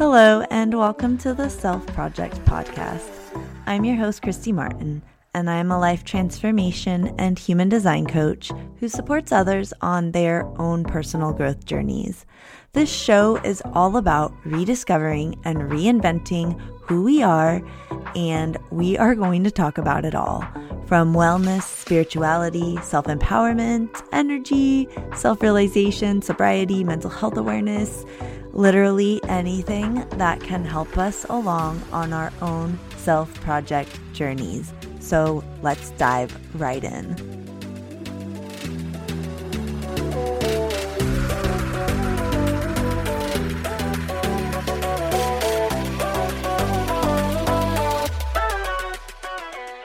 Hello, and welcome to the Self Project Podcast. I'm your host, Kristy Martin, and I'm a life transformation and human design coach who supports others on their own personal growth journeys. This show is all about rediscovering and reinventing who we are, and we are going to talk about it all from wellness, spirituality, self empowerment, energy, self realization, sobriety, mental health awareness literally anything that can help us along on our own self project journeys. So let's dive right in.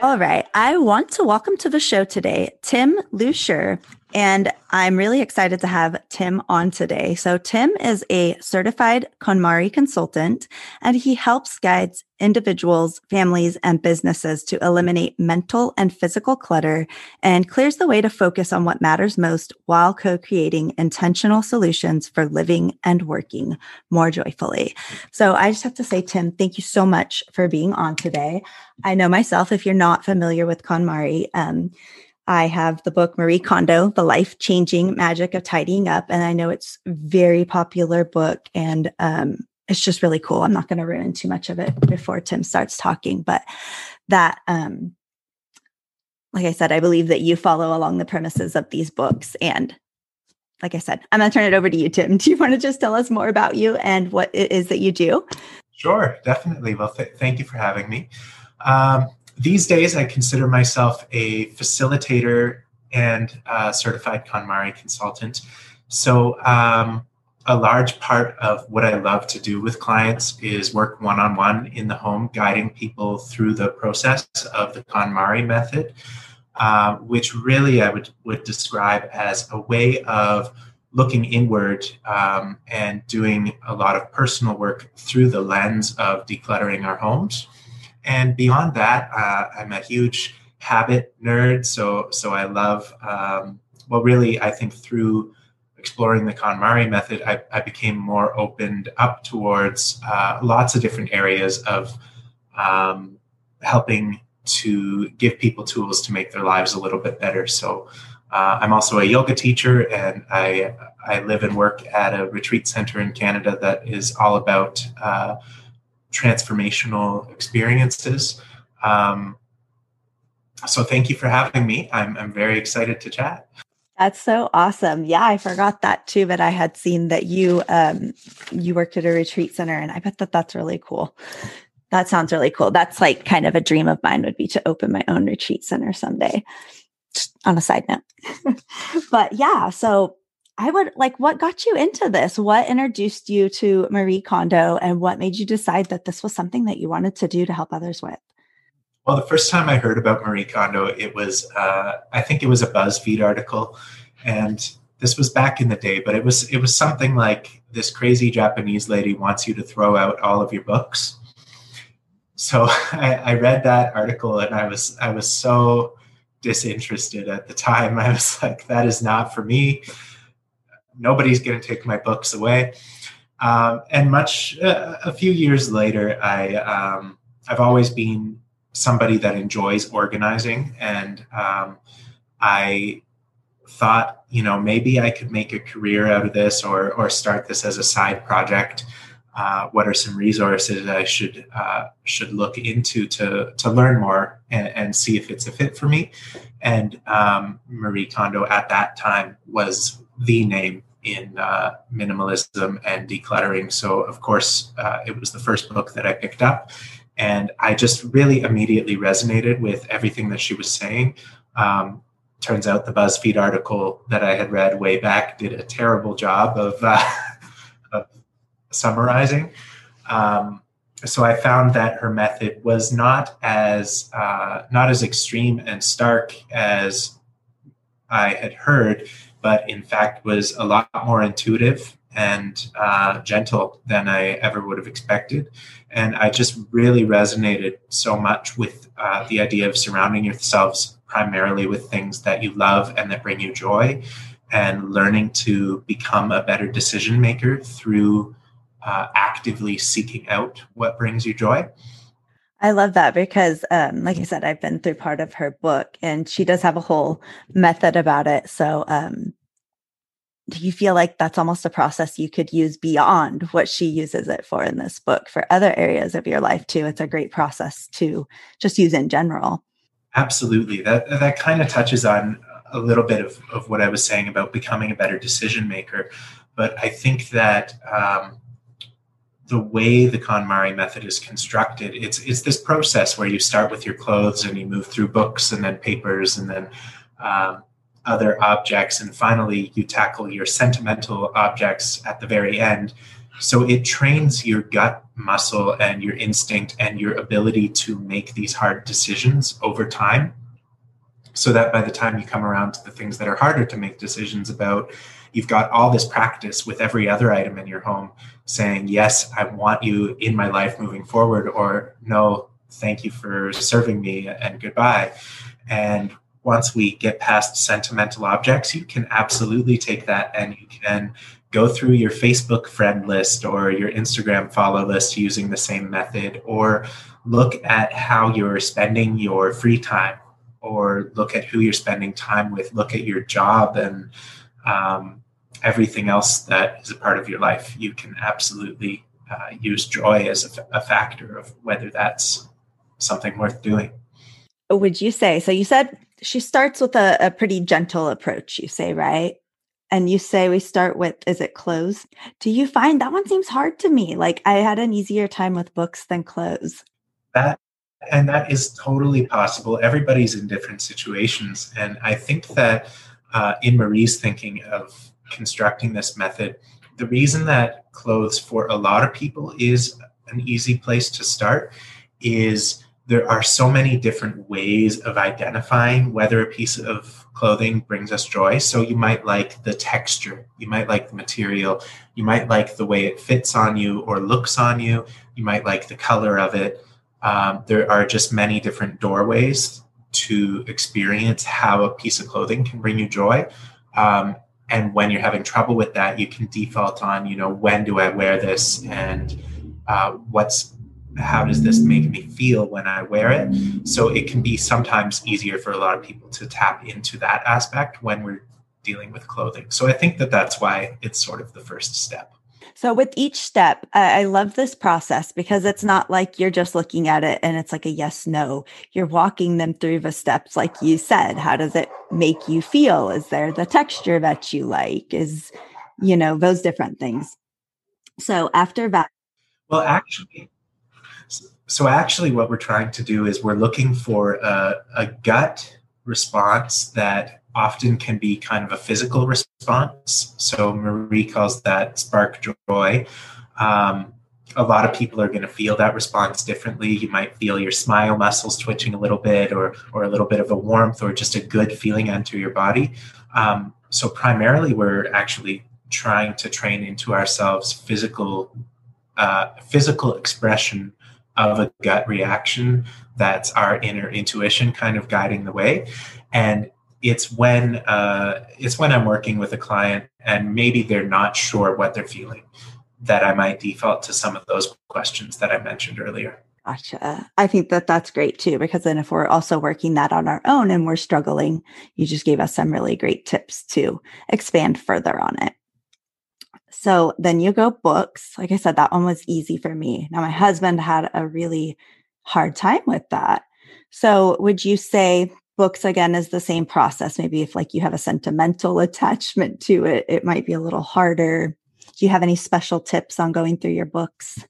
All right. I want to welcome to the show today Tim Lucier. And I'm really excited to have Tim on today. So, Tim is a certified KonMari consultant, and he helps guides individuals, families, and businesses to eliminate mental and physical clutter and clears the way to focus on what matters most while co creating intentional solutions for living and working more joyfully. So, I just have to say, Tim, thank you so much for being on today. I know myself, if you're not familiar with KonMari, um, I have the book Marie Kondo, The Life Changing Magic of Tidying Up. And I know it's very popular book and um, it's just really cool. I'm not going to ruin too much of it before Tim starts talking, but that, um, like I said, I believe that you follow along the premises of these books. And like I said, I'm going to turn it over to you, Tim. Do you want to just tell us more about you and what it is that you do? Sure, definitely. Well, th- thank you for having me. Um, these days, I consider myself a facilitator and certified KonMari consultant. So, um, a large part of what I love to do with clients is work one on one in the home, guiding people through the process of the KonMari method, uh, which really I would, would describe as a way of looking inward um, and doing a lot of personal work through the lens of decluttering our homes. And beyond that, uh, I'm a huge habit nerd. So, so I love, um, well, really, I think through exploring the KonMari method, I, I became more opened up towards uh, lots of different areas of um, helping to give people tools to make their lives a little bit better. So, uh, I'm also a yoga teacher, and I I live and work at a retreat center in Canada that is all about uh, transformational experiences. Um, so thank you for having me. I'm, I'm very excited to chat. That's so awesome. Yeah, I forgot that too, but I had seen that you um you worked at a retreat center and I bet that that's really cool. That sounds really cool. That's like kind of a dream of mine would be to open my own retreat center someday. Just on a side note. but yeah, so I would like what got you into this? What introduced you to Marie Kondo and what made you decide that this was something that you wanted to do to help others with? Well, the first time I heard about Marie Kondo, it was, uh, I think it was a BuzzFeed article. And this was back in the day, but it was, it was something like this crazy Japanese lady wants you to throw out all of your books. So I, I read that article and I was, I was so disinterested at the time. I was like, that is not for me nobody's going to take my books away. Um, and much uh, a few years later, I um, I've always been somebody that enjoys organizing, and um, I thought, you know, maybe I could make a career out of this, or or start this as a side project. Uh, what are some resources I should uh, should look into to to learn more and, and, see if it's a fit for me? And um, Marie Kondo at that time was the name in uh, minimalism and decluttering. So, of course, uh, it was the first book that I picked up. And I just really immediately resonated with everything that she was saying. Um, turns out the BuzzFeed article that I had read way back did a terrible job of, uh, of summarizing. Um, so I found that her method was not as uh, not as extreme and stark as I had heard, but in fact was a lot more intuitive and uh, gentle than I ever would have expected. And I just really resonated so much with uh, the idea of surrounding yourselves primarily with things that you love and that bring you joy, and learning to become a better decision maker through uh, actively seeking out what brings you joy. I love that because, um, like I said, I've been through part of her book and she does have a whole method about it. So, um, do you feel like that's almost a process you could use beyond what she uses it for in this book for other areas of your life too? It's a great process to just use in general. Absolutely. That that kind of touches on a little bit of, of what I was saying about becoming a better decision maker. But I think that um, the way the KonMari method is constructed, it's it's this process where you start with your clothes and you move through books and then papers and then um, other objects, and finally you tackle your sentimental objects at the very end. So it trains your gut muscle and your instinct and your ability to make these hard decisions over time. So that by the time you come around to the things that are harder to make decisions about, you've got all this practice with every other item in your home saying, Yes, I want you in my life moving forward, or No, thank you for serving me and goodbye. And once we get past sentimental objects, you can absolutely take that and you can go through your Facebook friend list or your Instagram follow list using the same method, or look at how you're spending your free time, or look at who you're spending time with, look at your job and um, everything else that is a part of your life, you can absolutely uh, use joy as a, a factor of whether that's something worth doing. Would you say so? You said she starts with a, a pretty gentle approach, you say, right? And you say we start with, is it clothes? Do you find that one seems hard to me? Like I had an easier time with books than clothes. That and that is totally possible. Everybody's in different situations, and I think that uh, in Marie's thinking of constructing this method, the reason that clothes for a lot of people is an easy place to start is there are so many different ways of identifying whether a piece of clothing brings us joy. So you might like the texture, you might like the material, you might like the way it fits on you or looks on you, you might like the color of it. Um, there are just many different doorways to experience how a piece of clothing can bring you joy. Um, and when you're having trouble with that you can default on you know when do i wear this and uh, what's how does this make me feel when i wear it? So it can be sometimes easier for a lot of people to tap into that aspect when we're dealing with clothing. So i think that that's why it's sort of the first step so with each step, I, I love this process because it's not like you're just looking at it and it's like a yes, no. You're walking them through the steps, like you said. How does it make you feel? Is there the texture that you like? Is, you know, those different things. So after that. Well, actually, so actually, what we're trying to do is we're looking for a, a gut response that often can be kind of a physical response. So Marie calls that spark joy. Um, a lot of people are going to feel that response differently. You might feel your smile muscles twitching a little bit, or or a little bit of a warmth, or just a good feeling enter your body. Um, so primarily, we're actually trying to train into ourselves physical uh, physical expression of a gut reaction. That's our inner intuition kind of guiding the way, and it's when uh, it's when I'm working with a client and maybe they're not sure what they're feeling that I might default to some of those questions that I mentioned earlier. Gotcha. I think that that's great too, because then if we're also working that on our own and we're struggling, you just gave us some really great tips to expand further on it. So then you go books. Like I said, that one was easy for me. Now, my husband had a really hard time with that. So would you say books again is the same process. Maybe if like you have a sentimental attachment to it it might be a little harder. Do you have any special tips on going through your books?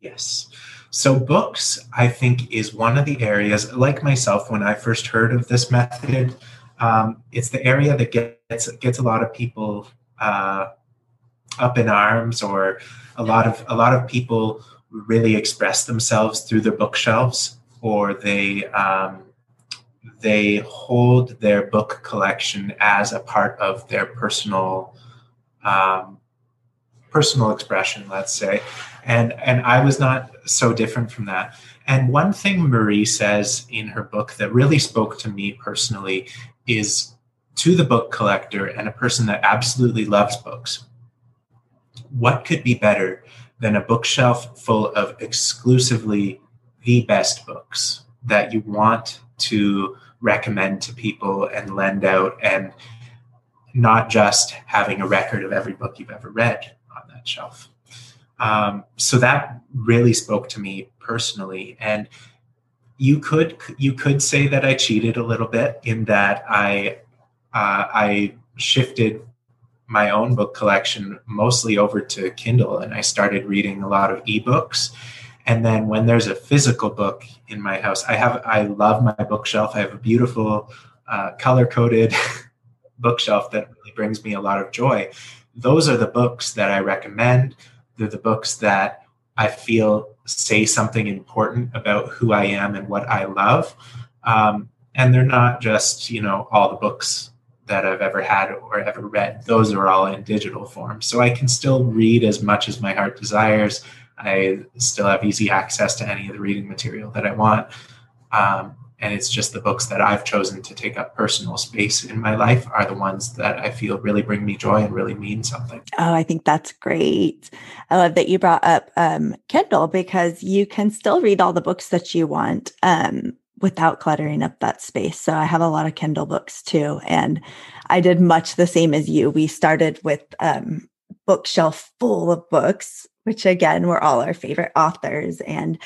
Yes. So books i think is one of the areas like myself when i first heard of this method um, it's the area that gets gets a lot of people uh, up in arms or a lot of a lot of people really express themselves through their bookshelves or they um, they hold their book collection as a part of their personal um, personal expression let's say. And and i was not so different from that. And one thing marie says in her book that really spoke to me personally is to the book collector and a person that absolutely loves books what could be better than a bookshelf full of exclusively the best books that you want to recommend to people and lend out and not just having a record of every book you've ever read on that shelf. Um, so that really spoke to me personally. And you could you could say that I cheated a little bit in that I uh, I shifted my own book collection mostly over to Kindle and I started reading a lot of ebooks. And then when there's a physical book in my house, I have I love my bookshelf. I have a beautiful uh, color coded bookshelf that really brings me a lot of joy. Those are the books that I recommend. They're the books that I feel say something important about who I am and what I love. Um, and they're not just, you know, all the books that I've ever had or ever read. Those are all in digital form. So I can still read as much as my heart desires. I still have easy access to any of the reading material that I want. Um, and it's just the books that I've chosen to take up personal space in my life are the ones that I feel really bring me joy and really mean something. Oh, I think that's great. I love that you brought up um, Kindle because you can still read all the books that you want um, without cluttering up that space. So I have a lot of Kindle books too, and I did much the same as you. We started with um, bookshelf full of books which again were all our favorite authors and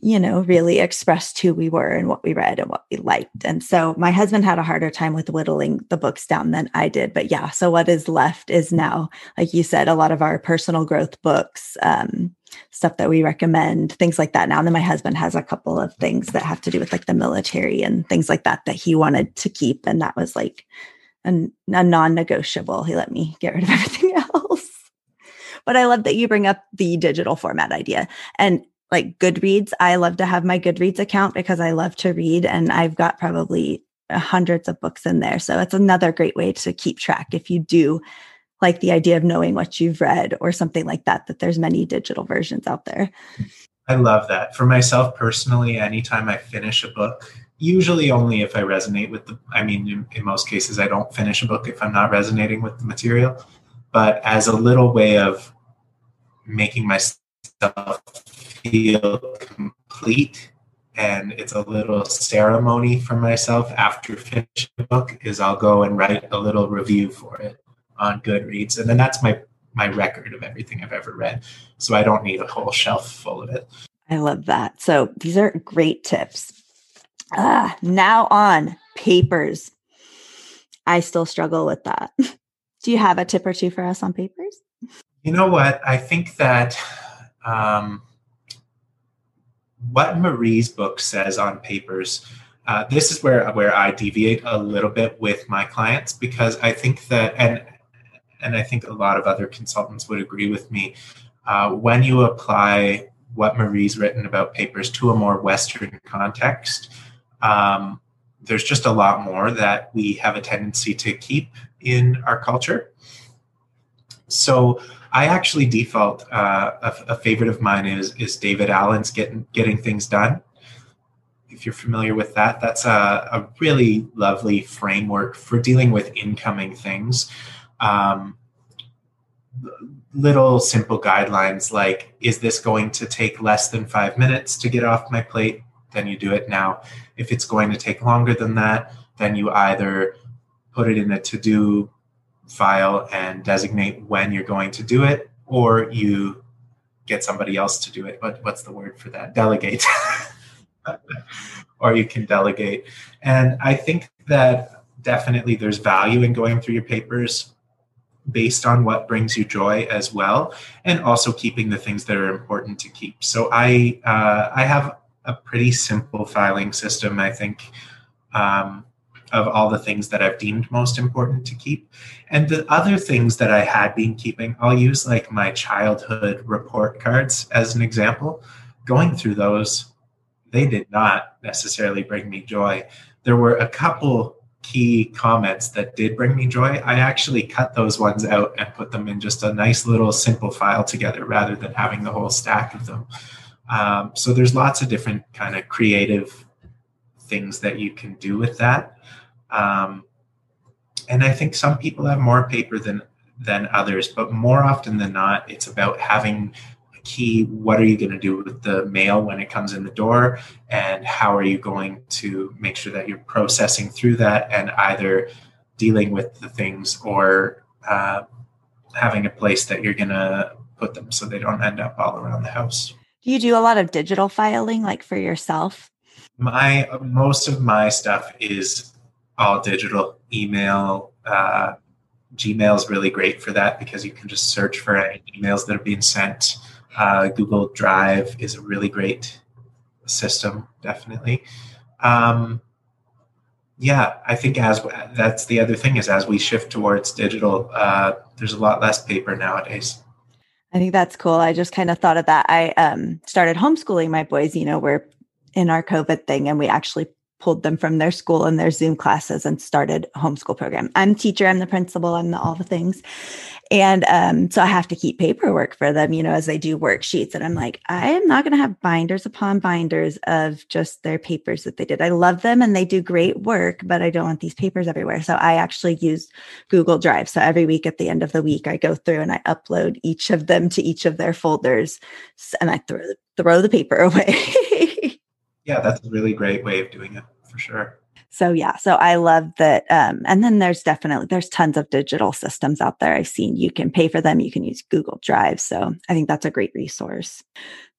you know really expressed who we were and what we read and what we liked. And so my husband had a harder time with whittling the books down than i did. But yeah so what is left is now like you said a lot of our personal growth books um, stuff that we recommend things like that now. And then my husband has a couple of things that have to do with like the military and things like that that he wanted to keep. And that was like a, a non-negotiable he let me get rid of everything else but I love that you bring up the digital format idea. And like Goodreads, I love to have my Goodreads account because I love to read and I've got probably hundreds of books in there. So it's another great way to keep track if you do like the idea of knowing what you've read or something like that, that there's many digital versions out there. I love that. For myself personally, anytime I finish a book, usually only if I resonate with the, I mean, in, in most cases, I don't finish a book if I'm not resonating with the material. But as a little way of making myself feel complete and it's a little ceremony for myself after finishing the book is I'll go and write a little review for it on Goodreads and then that's my my record of everything I've ever read so I don't need a whole shelf full of it. I love that. So these are great tips. Ah, now on papers. I still struggle with that. Do you have a tip or two for us on papers? You know what? I think that um, what Marie's book says on papers. Uh, this is where where I deviate a little bit with my clients because I think that and and I think a lot of other consultants would agree with me. Uh, when you apply what Marie's written about papers to a more Western context, um, there's just a lot more that we have a tendency to keep in our culture. So I actually default. Uh, a, a, favorite of mine is is David Allen's getting getting things done. If you're familiar with that, that's a, a really lovely framework for dealing with incoming things. Um, little simple guidelines like is this going to take less than five minutes to get off my plate then you do it now if it's going to take longer than that then you either put it in a to-do file and designate when you're going to do it, or you get somebody else to do it. But what's the word for that? Delegate. or you can delegate. And I think that definitely there's value in going through your papers based on what brings you joy as well and also keeping the things that are important to keep so i uh, i have a pretty simple filing system i think um, of all the things that I've deemed most important to keep. And the other things that I had been keeping, I'll use like my childhood report cards as an example. Going through those, they did not necessarily bring me joy. There were a couple key comments that did bring me joy. I actually cut those ones out and put them in just a nice little simple file together rather than having the whole stack of them. Um, so there's lots of different kind of creative things that you can do with that. Um, and I think some people have more paper than than others, but more often than not, it's about having a key. What are you going to do with the mail when it comes in the door? And how are you going to make sure that you're processing through that and either dealing with the things or uh, having a place that you're going to put them so they don't end up all around the house do you do a lot of digital filing like for yourself my most of my stuff is all digital email uh, Gmail is really great for that because you can just search for emails that are being sent. Uh, Google Drive is a really great system, definitely. Um, yeah, I think as that's the other thing is as we shift towards digital, uh, there's a lot less paper nowadays. I think that's cool. I just kind of thought of that. I um, started homeschooling my boys. You know, we're in our COVID thing, and we actually pulled them from their school and their Zoom classes and started homeschool program. I'm teacher, I'm the principal, I'm the, all the things. And um, so I have to keep paperwork for them, you know, as they do worksheets. And I'm like, I am not going to have binders upon binders of just their papers that they did. I love them and they do great work, but I don't want these papers everywhere. So I actually use Google Drive. So every week at the end of the week, I go through and I upload each of them to each of their folders and I throw, throw the paper away. yeah, that's a really great way of doing it for sure. So yeah, so I love that. Um, and then there's definitely there's tons of digital systems out there. I've seen you can pay for them. You can use Google Drive. So I think that's a great resource.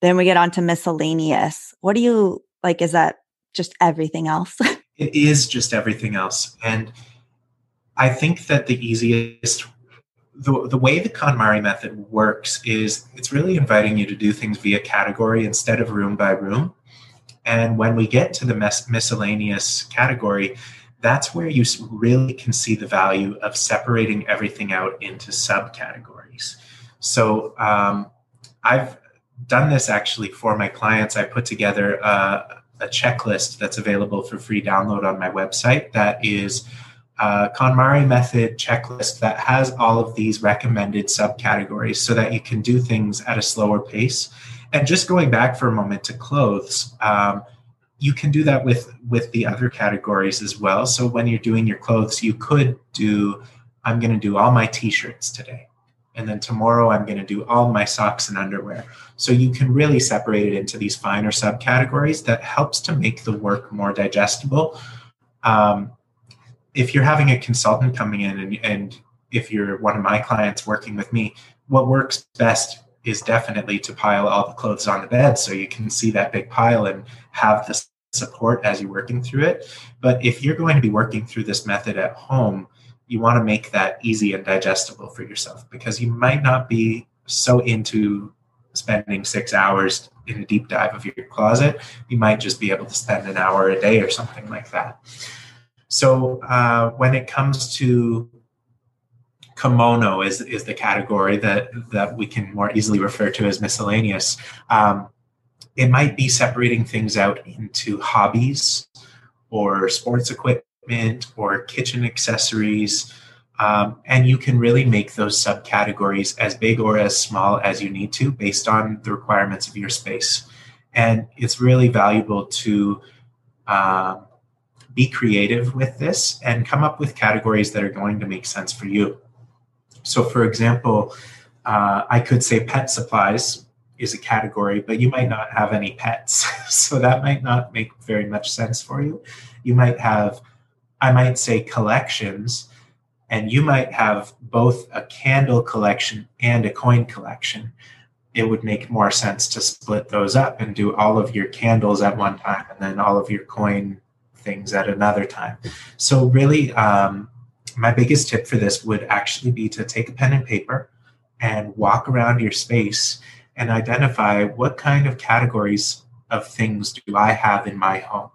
Then we get on to miscellaneous. What do you like? Is that just everything else? it is just everything else, and I think that the easiest the, the way the KonMari method works is it's really inviting you to do things via category instead of room by room. And when we get to the mes- miscellaneous category, that's where you really can see the value of separating everything out into subcategories. So um, I've done this actually for my clients. I put together a, a, checklist that's available for free download on my website that is a KonMari method checklist that has all of these recommended subcategories so that you can do things at a slower pace and just going back for a moment to clothes um, you can do that with with the other categories as well. So when you're doing your clothes you could do i'm going to do all my t-shirts today. And then tomorrow i'm going to do all my socks and underwear. So you can really separate it into these finer subcategories that helps to make the work more digestible. Um, if you're having a consultant coming in and, and if you're one of my clients working with me what works best is definitely to pile all the clothes on the bed so you can see that big pile and have the support as you're working through it. But if you're going to be working through this method at home, you want to make that easy and digestible for yourself because you might not be so into spending six hours in a deep dive of your closet. You might just be able to spend an hour a day or something like that. So uh, when it comes to komono is is the category that that we can more easily refer to as miscellaneous. Um, it might be separating things out into hobbies or sports equipment or kitchen accessories. Um, and you can really make those subcategories as big or as small as you need to based on the requirements of your space. And it's really valuable to uh, be creative with this and come up with categories that are going to make sense for you. So, for example, uh, I could say pet supplies is a category, but you might not have any pets. so, that might not make very much sense for you. You might have, I might say collections, and you might have both a candle collection and a coin collection. It would make more sense to split those up and do all of your candles at one time and then all of your coin things at another time. So, really, um, my biggest tip for this would actually be to take a pen and paper and walk around your space and identify what kind of categories of things do I have in my home.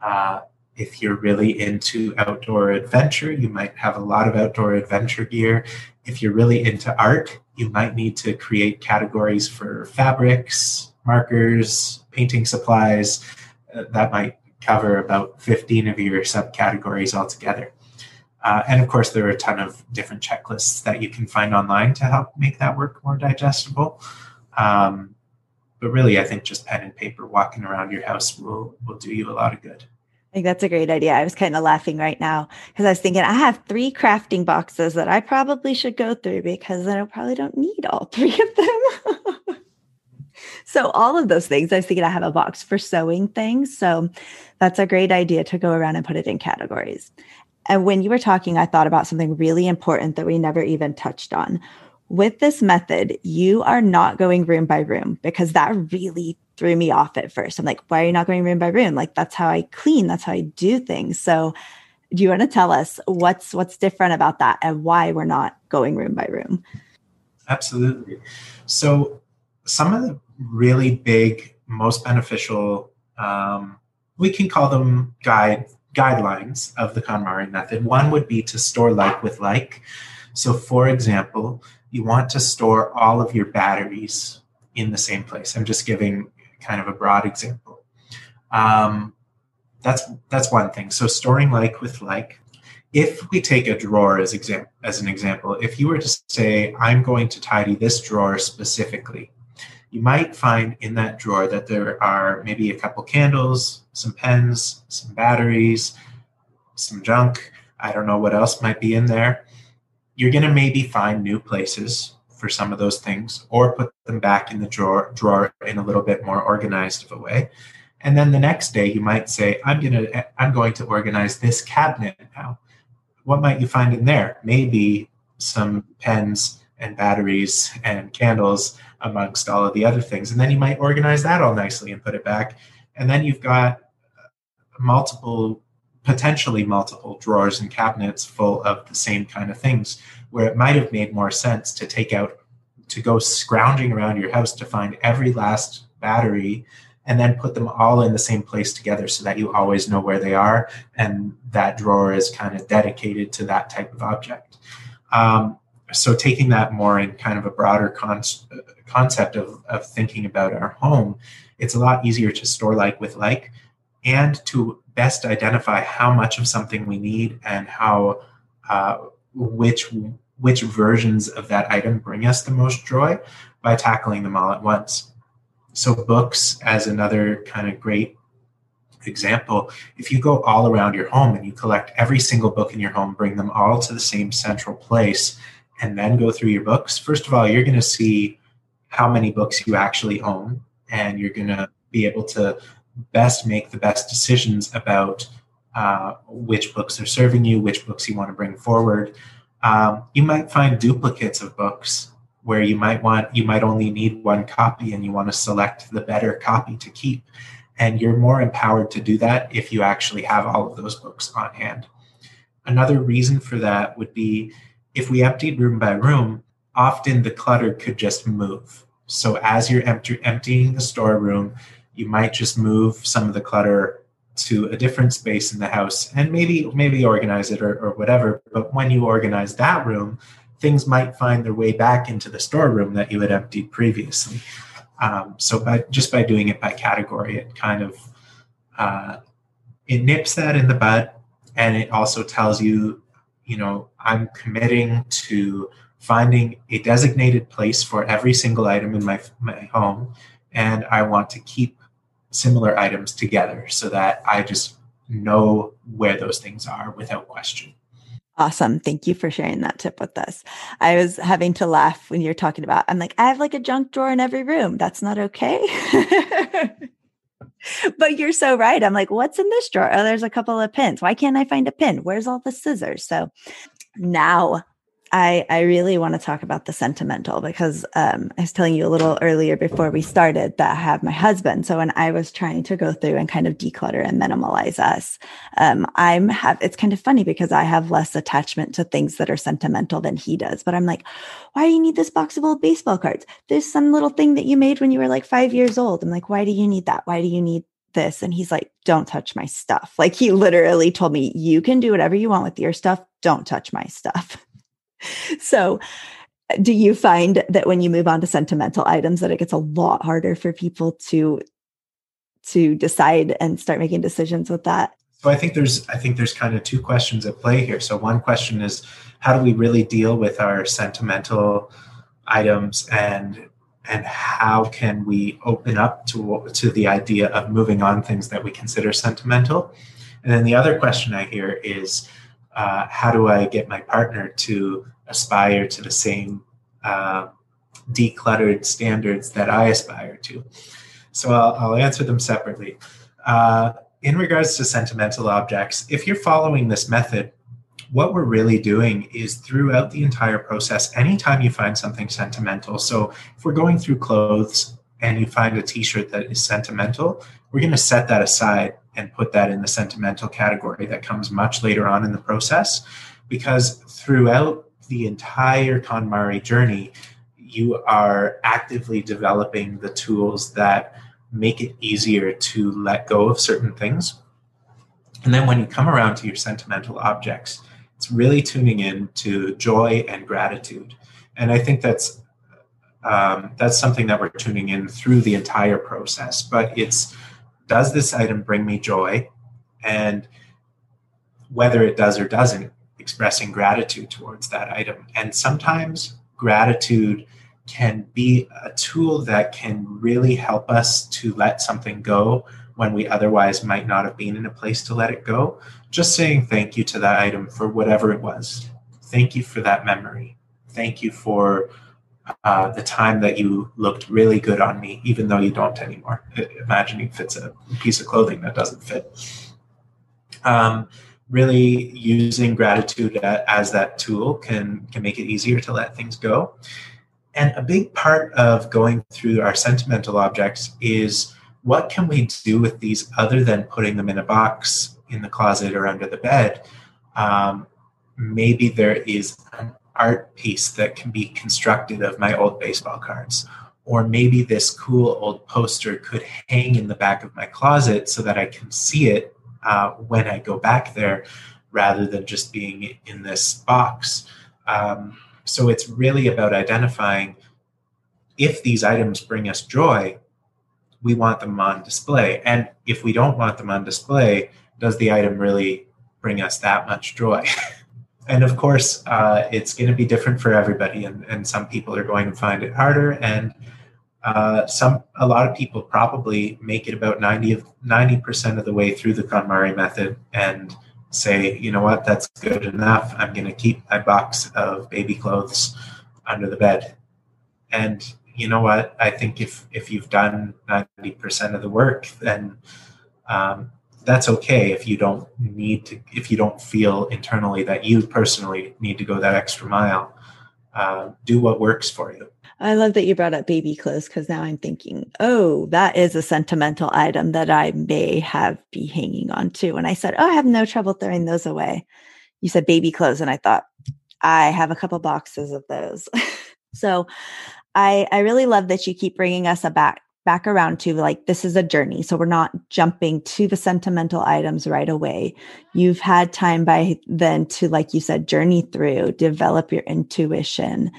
Uh, if you're really into outdoor adventure, you might have a lot of outdoor adventure gear. If you're really into art, you might need to create categories for fabrics, markers, painting supplies. Uh, that might cover about 15 of your subcategories altogether. Uh, and of course, there are a ton of different checklists that you can find online to help make that work more digestible. Um, but really, I think just pen and paper walking around your house will, will do you a lot of good. I think that's a great idea. I was kind of laughing right now because I was thinking I have three crafting boxes that I probably should go through because I probably don't need all three of them. so all of those things, I was thinking I have a box for sewing things. So that's a great idea to go around and put it in categories. And when you were talking, I thought about something really important that we never even touched on. With this method, you are not going room by room because that really threw me off at first. I'm like, why are you not going room by room? Like that's how I clean, that's how I do things. So do you want to tell us what's what's different about that and why we're not going room by room? Absolutely. So some of the really big, most beneficial, um, we can call them guide guidelines of the KonMari method. One would be to store like with like. So, for example, you want to store all of your batteries in the same place. I'm just giving kind of a broad example. Um, that's that's one thing. So, storing like with like. If we take a drawer as exam- as an example, if you were to say, "I'm going to tidy this drawer specifically," you might find in that drawer that there are maybe a couple candles, some pens, some batteries, some junk. I don't know what else might be in there. You're going to maybe find new places for some of those things or put them back in the drawer drawer in a little bit more organized of a way. And then the next day you might say, I'm going to I'm going to organize this cabinet now. What might you find in there? Maybe some pens and batteries and candles amongst all of the other things. And then you might organize that all nicely and put it back. And then you've got multiple, potentially multiple drawers and cabinets full of the same kind of things, where it might have made more sense to take out, to go scrounging around your house to find every last battery and then put them all in the same place together so that you always know where they are and that drawer is kind of dedicated to that type of object. Um, so taking that more in kind of a broader con- concept of, of thinking about our home it's a lot easier to store like with like and to best identify how much of something we need and how uh, which which versions of that item bring us the most joy by tackling them all at once. So books as another kind of great example if you go all around your home and you collect every single book in your home bring them all to the same central place and then go through your books, first of all, you're going to see how many books you actually own, and you're going to be able to best make the best decisions about uh, which books are serving you, which books you want to bring forward. Um, you might find duplicates of books where you might want you might only need one copy and you want to select the better copy to keep. And you're more empowered to do that if you actually have all of those books on hand. Another reason for that would be if we emptied room by room, often the clutter could just move. So as you're empty, emptying the storeroom, you might just move some of the clutter to a different space in the house and maybe maybe organize it or, or whatever. But when you organize that room, things might find their way back into the storeroom that you had emptied previously. Um, so by just by doing it by category, it kind of uh, it nips that in the bud, and it also tells you you know, I'm committing to finding a designated place for every single item in my, my home. And I want to keep similar items together so that I just know where those things are without question. Awesome. Thank you for sharing that tip with us. I was having to laugh when you're talking about, I'm like, I have like a junk drawer in every room. That's not okay. but you're so right. I'm like, what's in this drawer? Oh, there's a couple of pins. Why can't I find a pin? Where's all the scissors? So now I, I really want to talk about the sentimental because um, I was telling you a little earlier before we started that I have my husband. So when I was trying to go through and kind of declutter and minimalize us, um, I'm have it's kind of funny because I have less attachment to things that are sentimental than he does. But I'm like, why do you need this box of old baseball cards? There's some little thing that you made when you were like five years old. I'm like, why do you need that? Why do you need this? And he's like, don't touch my stuff. Like he literally told me, you can do whatever you want with your stuff. Don't touch my stuff. so do you find that when you move on to sentimental items that it gets a lot harder for people to to decide and start making decisions with that? So i think there's i think there's kind of two questions at play here. So one question is how do we really deal with our sentimental items and and how can we open up to to the idea of moving on things that we consider sentimental? And then the other question i hear is uh, how do I get my partner to aspire to the same uh, decluttered standards that I aspire to. So I'll, I'll answer them separately. Uh, in regards to sentimental objects, if you're following this method, what we're really doing is throughout the entire process, anytime you find something sentimental, so if we're going through clothes and you find a t shirt that is sentimental, we're going to set that aside and put that in the sentimental category that comes much later on in the process because throughout the entire KonMari journey, you are actively developing the tools that make it easier to let go of certain things. And then when you come around to your sentimental objects, it's really tuning in to joy and gratitude. And I think that's um, that's something that we're tuning in through the entire process. But it's does this item bring me joy? And whether it does or doesn't, expressing gratitude towards that item. And sometimes gratitude can be a tool that can really help us to let something go when we otherwise might not have been in a place to let it go. Just saying thank you to that item for whatever it was. Thank you for that memory. Thank you for uh, the time that you looked really good on me, even though you don't anymore. Imagining fits a piece of clothing that doesn't fit. Um, really using gratitude as that tool can can make it easier to let things go. And a big part of going through our sentimental objects is what can we do with these other than putting them in a box in the closet or under the bed? Um, maybe there is an art piece that can be constructed of my old baseball cards. Or maybe this cool old poster could hang in the back of my closet so that I can see it uh, when I go back there rather than just being in this box. Um, so it's really about identifying if these items bring us joy, we want them on display. And if we don't want them on display, does the item really bring us that much joy? and of course, uh, it's going to be different for everybody, and, and some people are going to find it harder, and uh, some a lot of people probably make it about 90 of 90% of the way through the KonMari method and say, you know what, that's good enough. I'm going to keep my box of baby clothes under the bed, and you know what, I think if if you've done 90 percent of the work, then um, that's okay if you don't need to if you don't feel internally that you personally need to go that extra mile. Uh, do what works for you. I love that you brought up baby clothes because now i'm thinking oh that is a sentimental item that i may have be hanging on to. And i said oh i have no trouble throwing those away. You said baby clothes and i thought i have a couple boxes of those. So I, I really love that you keep bringing us a back back around to like this is a journey. So we're not jumping to the sentimental items right away. You've had time by then to like you said journey through develop your intuition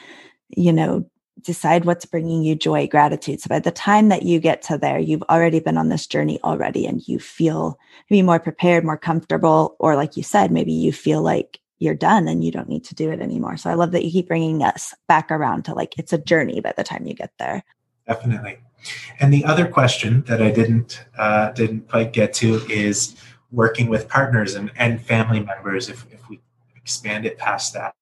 you know decide what's bringing you joy gratitude. So by the time that you get to there you've already been on this journey already and you feel maybe more prepared more comfortable or like you said maybe you feel like you're done and you don't need to do it anymore. So i love that you keep bringing us back around to like it's a journey by the time you get there. Definitely and the other question that I didn't uh, didn't quite get to is working with partners and, and family members. If, if we expand it past that,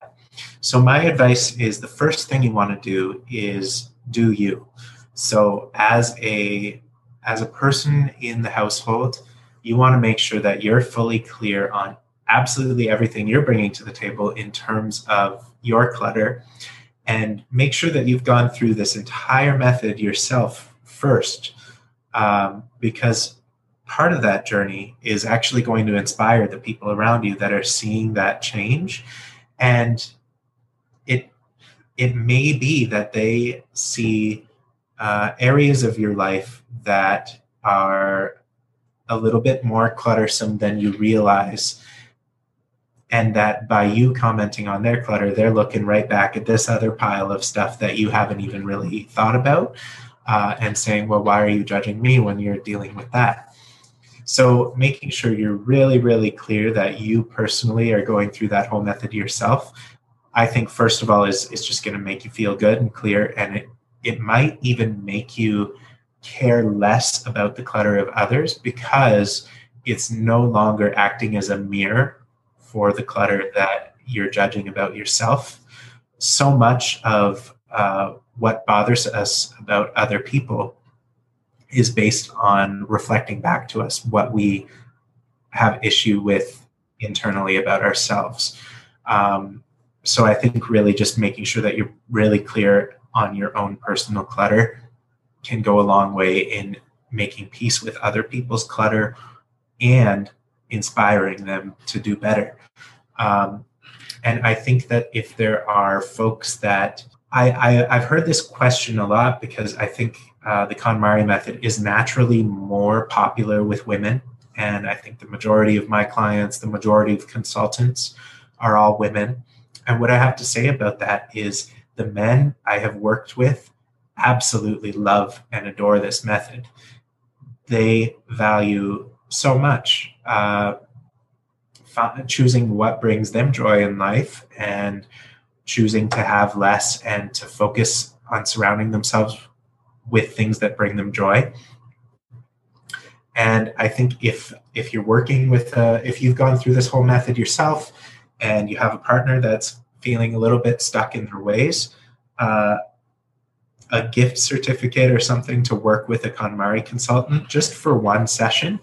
so my advice is the first thing you want to do is do you. So as a as a person in the household, you want to make sure that you're fully clear on absolutely everything you're bringing to the table in terms of your clutter and make sure that you've gone through this entire method yourself first um, because part of that journey is actually going to inspire the people around you that are seeing that change. And it it may be that they see uh, areas of your life that are a little bit more cluttersome than you realize. And that by you commenting on their clutter they're looking right back at this other pile of stuff that you haven't even really thought about uh, and saying, well, why are you judging me when you're dealing with that? So making sure you're really, really clear that you personally are going through that whole method yourself, I think first of all is is just going to make you feel good and clear, and it it might even make you care less about the clutter of others because it's no longer acting as a mirror for the clutter that you're judging about yourself. So much of uh, what bothers us about other people is based on reflecting back to us what we have issue with internally about ourselves. Um, so I think really just making sure that you're really clear on your own personal clutter can go a long way in making peace with other people's clutter and inspiring them to do better. Um, and I think that if there are folks that I, I have heard this question a lot because I think uh, the KonMari method is naturally more popular with women, and I think the majority of my clients, the majority of consultants, are all women. And what I have to say about that is the men I have worked with absolutely love and adore this method. They value so much uh, choosing what brings them joy in life and choosing to have less and to focus on surrounding themselves with things that bring them joy. And I think if if you're working with uh, if you've gone through this whole method yourself and you have a partner that's feeling a little bit stuck in their ways, uh, a gift certificate or something to work with a KonMari consultant just for one session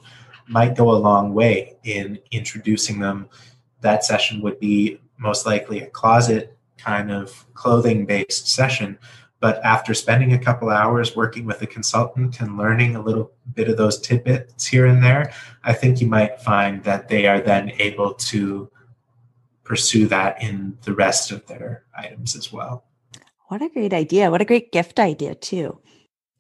might go a long way in introducing them. That session would be most likely a closet kind of clothing based session. But after spending a couple hours working with a consultant and learning a little bit of those tidbits here and there, I think you might find that they are then able to pursue that in the rest of their items as well. What a great idea. What a great gift idea, too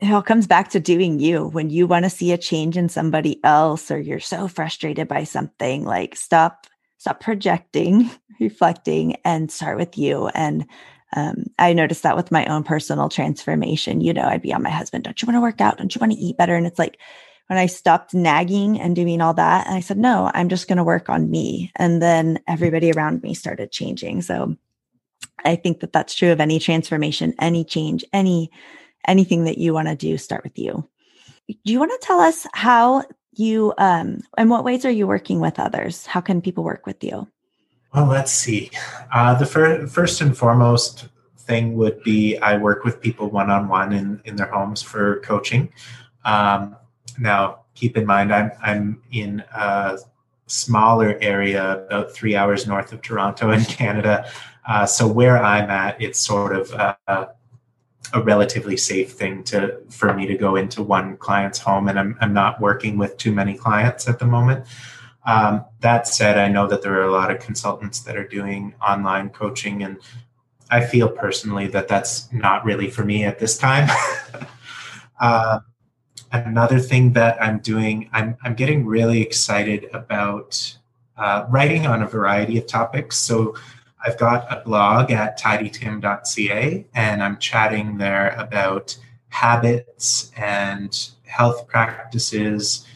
it all comes back to doing you when you want to see a change in somebody else or you're so frustrated by something like stop stop projecting reflecting and start with you. And um, i noticed that with my own personal transformation you know i'd be on my husband don't you want to work out? Don't you want to eat better? And it's like when i stopped nagging and doing all that and i said no i'm just going to work on me. And then everybody around me started changing. So i think that that's true of any transformation any change any anything that you want to do, start with you. Do you want to tell us how you, um, in what ways are you working with others? How can people work with you? Well, let's see. Uh, the fir- first and foremost thing would be I work with people one on one in in their homes for coaching. Um, now, keep in mind, I'm I'm in a smaller area, about three hours north of Toronto in Canada. Uh, so where I'm at, it's sort of uh, a relatively safe thing to for me to go into one client's home and I'm, I'm not working with too many clients at the moment. Um, that said i know that there are a lot of consultants that are doing online coaching and i feel personally that that's not really for me at this time. Uh, another thing that i'm doing i'm, I'm getting really excited about uh, writing on a variety of topics. So I've got a blog at tidytim.ca, and I'm chatting there about habits and health practices,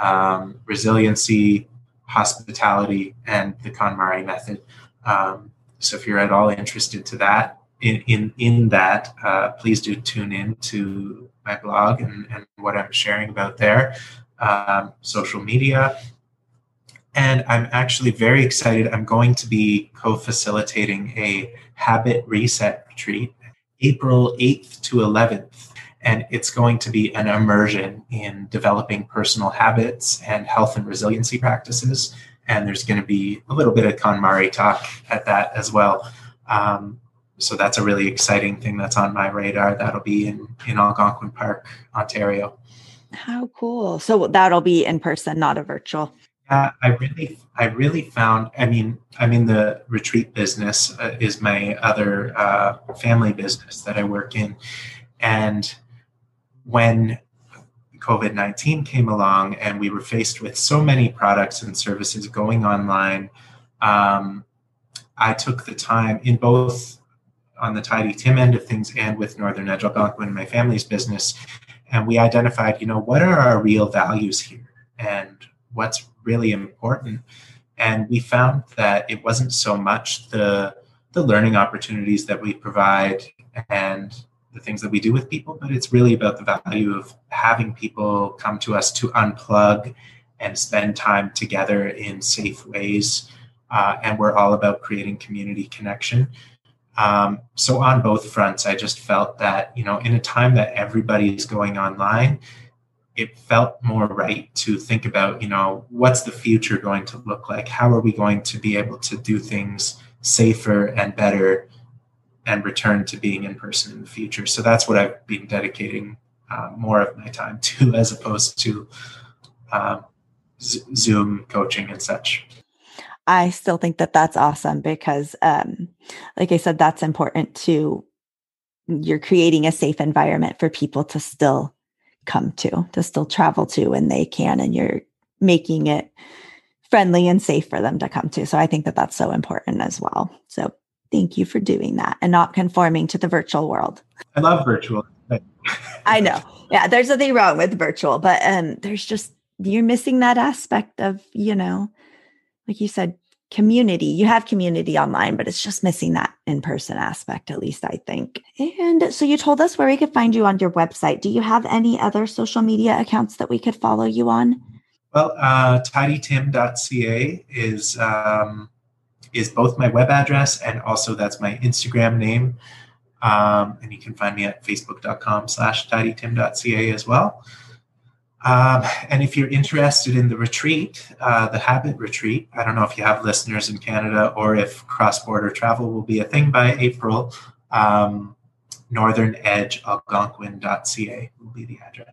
um, resiliency, hospitality, and the KonMari method. Um, so if you're at all interested to that, in in, in that, uh, please do tune in to my blog and, and what I'm sharing about there. Um, social media, and I'm actually very excited. I'm going to be co facilitating a habit reset retreat April 8th to 11th. And it's going to be an immersion in developing personal habits and health and resiliency practices. And there's going to be a little bit of KonMari talk at that as well. Um, so that's a really exciting thing that's on my radar. That'll be in, in Algonquin Park, Ontario. How cool. So that'll be in person, not a virtual. Yeah, I really, I really found. I mean, I'm in the retreat business. Uh, is my other uh, family business that I work in, and when COVID nineteen came along, and we were faced with so many products and services going online, um, I took the time in both on the Tidy Tim end of things and with Northern Edge Algonquin, my family's business, and we identified, you know, what are our real values here, and what's really important. And we found that it wasn't so much the the learning opportunities that we provide and the things that we do with people, but it's really about the value of having people come to us to unplug and spend time together in safe ways. Uh, and we're all about creating community connection. Um, so on both fronts, I just felt that, you know, in a time that everybody is going online, it felt more right to think about, you know, what's the future going to look like? How are we going to be able to do things safer and better and return to being in person in the future? So that's what I've been dedicating uh, more of my time to as opposed to um, Zoom coaching and such. I still think that that's awesome because, um, like I said, that's important to you're creating a safe environment for people to still come to, to still travel to when they can, and you're making it friendly and safe for them to come to. So I think that that's so important as well. So thank you for doing that and not conforming to the virtual world. I love virtual. I know. Yeah, there's nothing wrong with virtual, but um, there's just you're missing that aspect of, you know, like you said, community. You have community online, but it's just missing that in person aspect, at least I think. And so you told us where we could find you on your website. Do you have any other social media accounts that we could follow you on? Well, uh, tidytim.ca is um, is both my web address and also that's my Instagram name. Um, and you can find me at facebook.com slash tidytim.ca as well. Um, and if you're interested in the retreat, uh, the Habit Retreat, I don't know if you have listeners in Canada or if cross border travel will be a thing by April. Um, Northern Edge Algonquin.ca will be the address.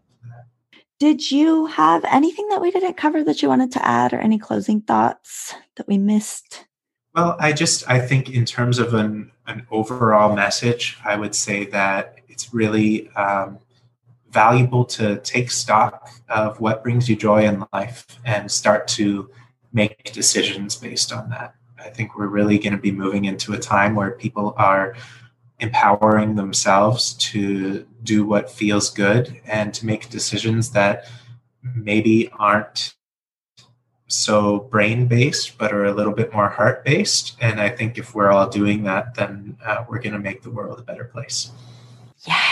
Did you have anything that we didn't cover that you wanted to add or any closing thoughts that we missed? Well, I just I think in terms of an an overall message, I would say that it's really um, valuable to take stock of what brings you joy in life and start to make decisions based on that. I think we're really going to be moving into a time where people are empowering themselves to do what feels good and to make decisions that maybe aren't so brain based but are a little bit more heart based and i think if we're all doing that then uh, we're going to make the world a better place. Yes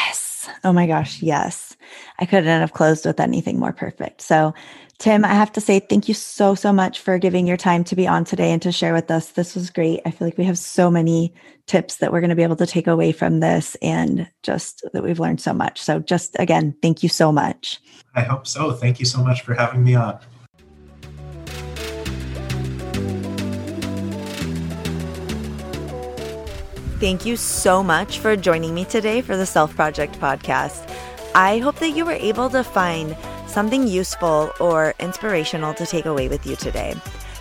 Oh my gosh, yes. I couldn't have closed with anything more perfect. So, Tim, I have to say thank you so, so much for giving your time to be on today and to share with us. This was great. I feel like we have so many tips that we're going to be able to take away from this and just that we've learned so much. So, just again, thank you so much. I hope so. Thank you so much for having me on. Thank you so much for joining me today for the Self Project podcast. I hope that you were able to find something useful or inspirational to take away with you today.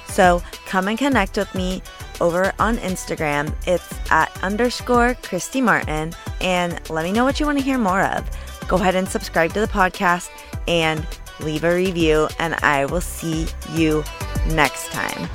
So come and connect with me over on Instagram. It's at underscore Kristy Martin and let me know what you want to hear more of. Go ahead and subscribe to the podcast and leave a review, and I will see you next time.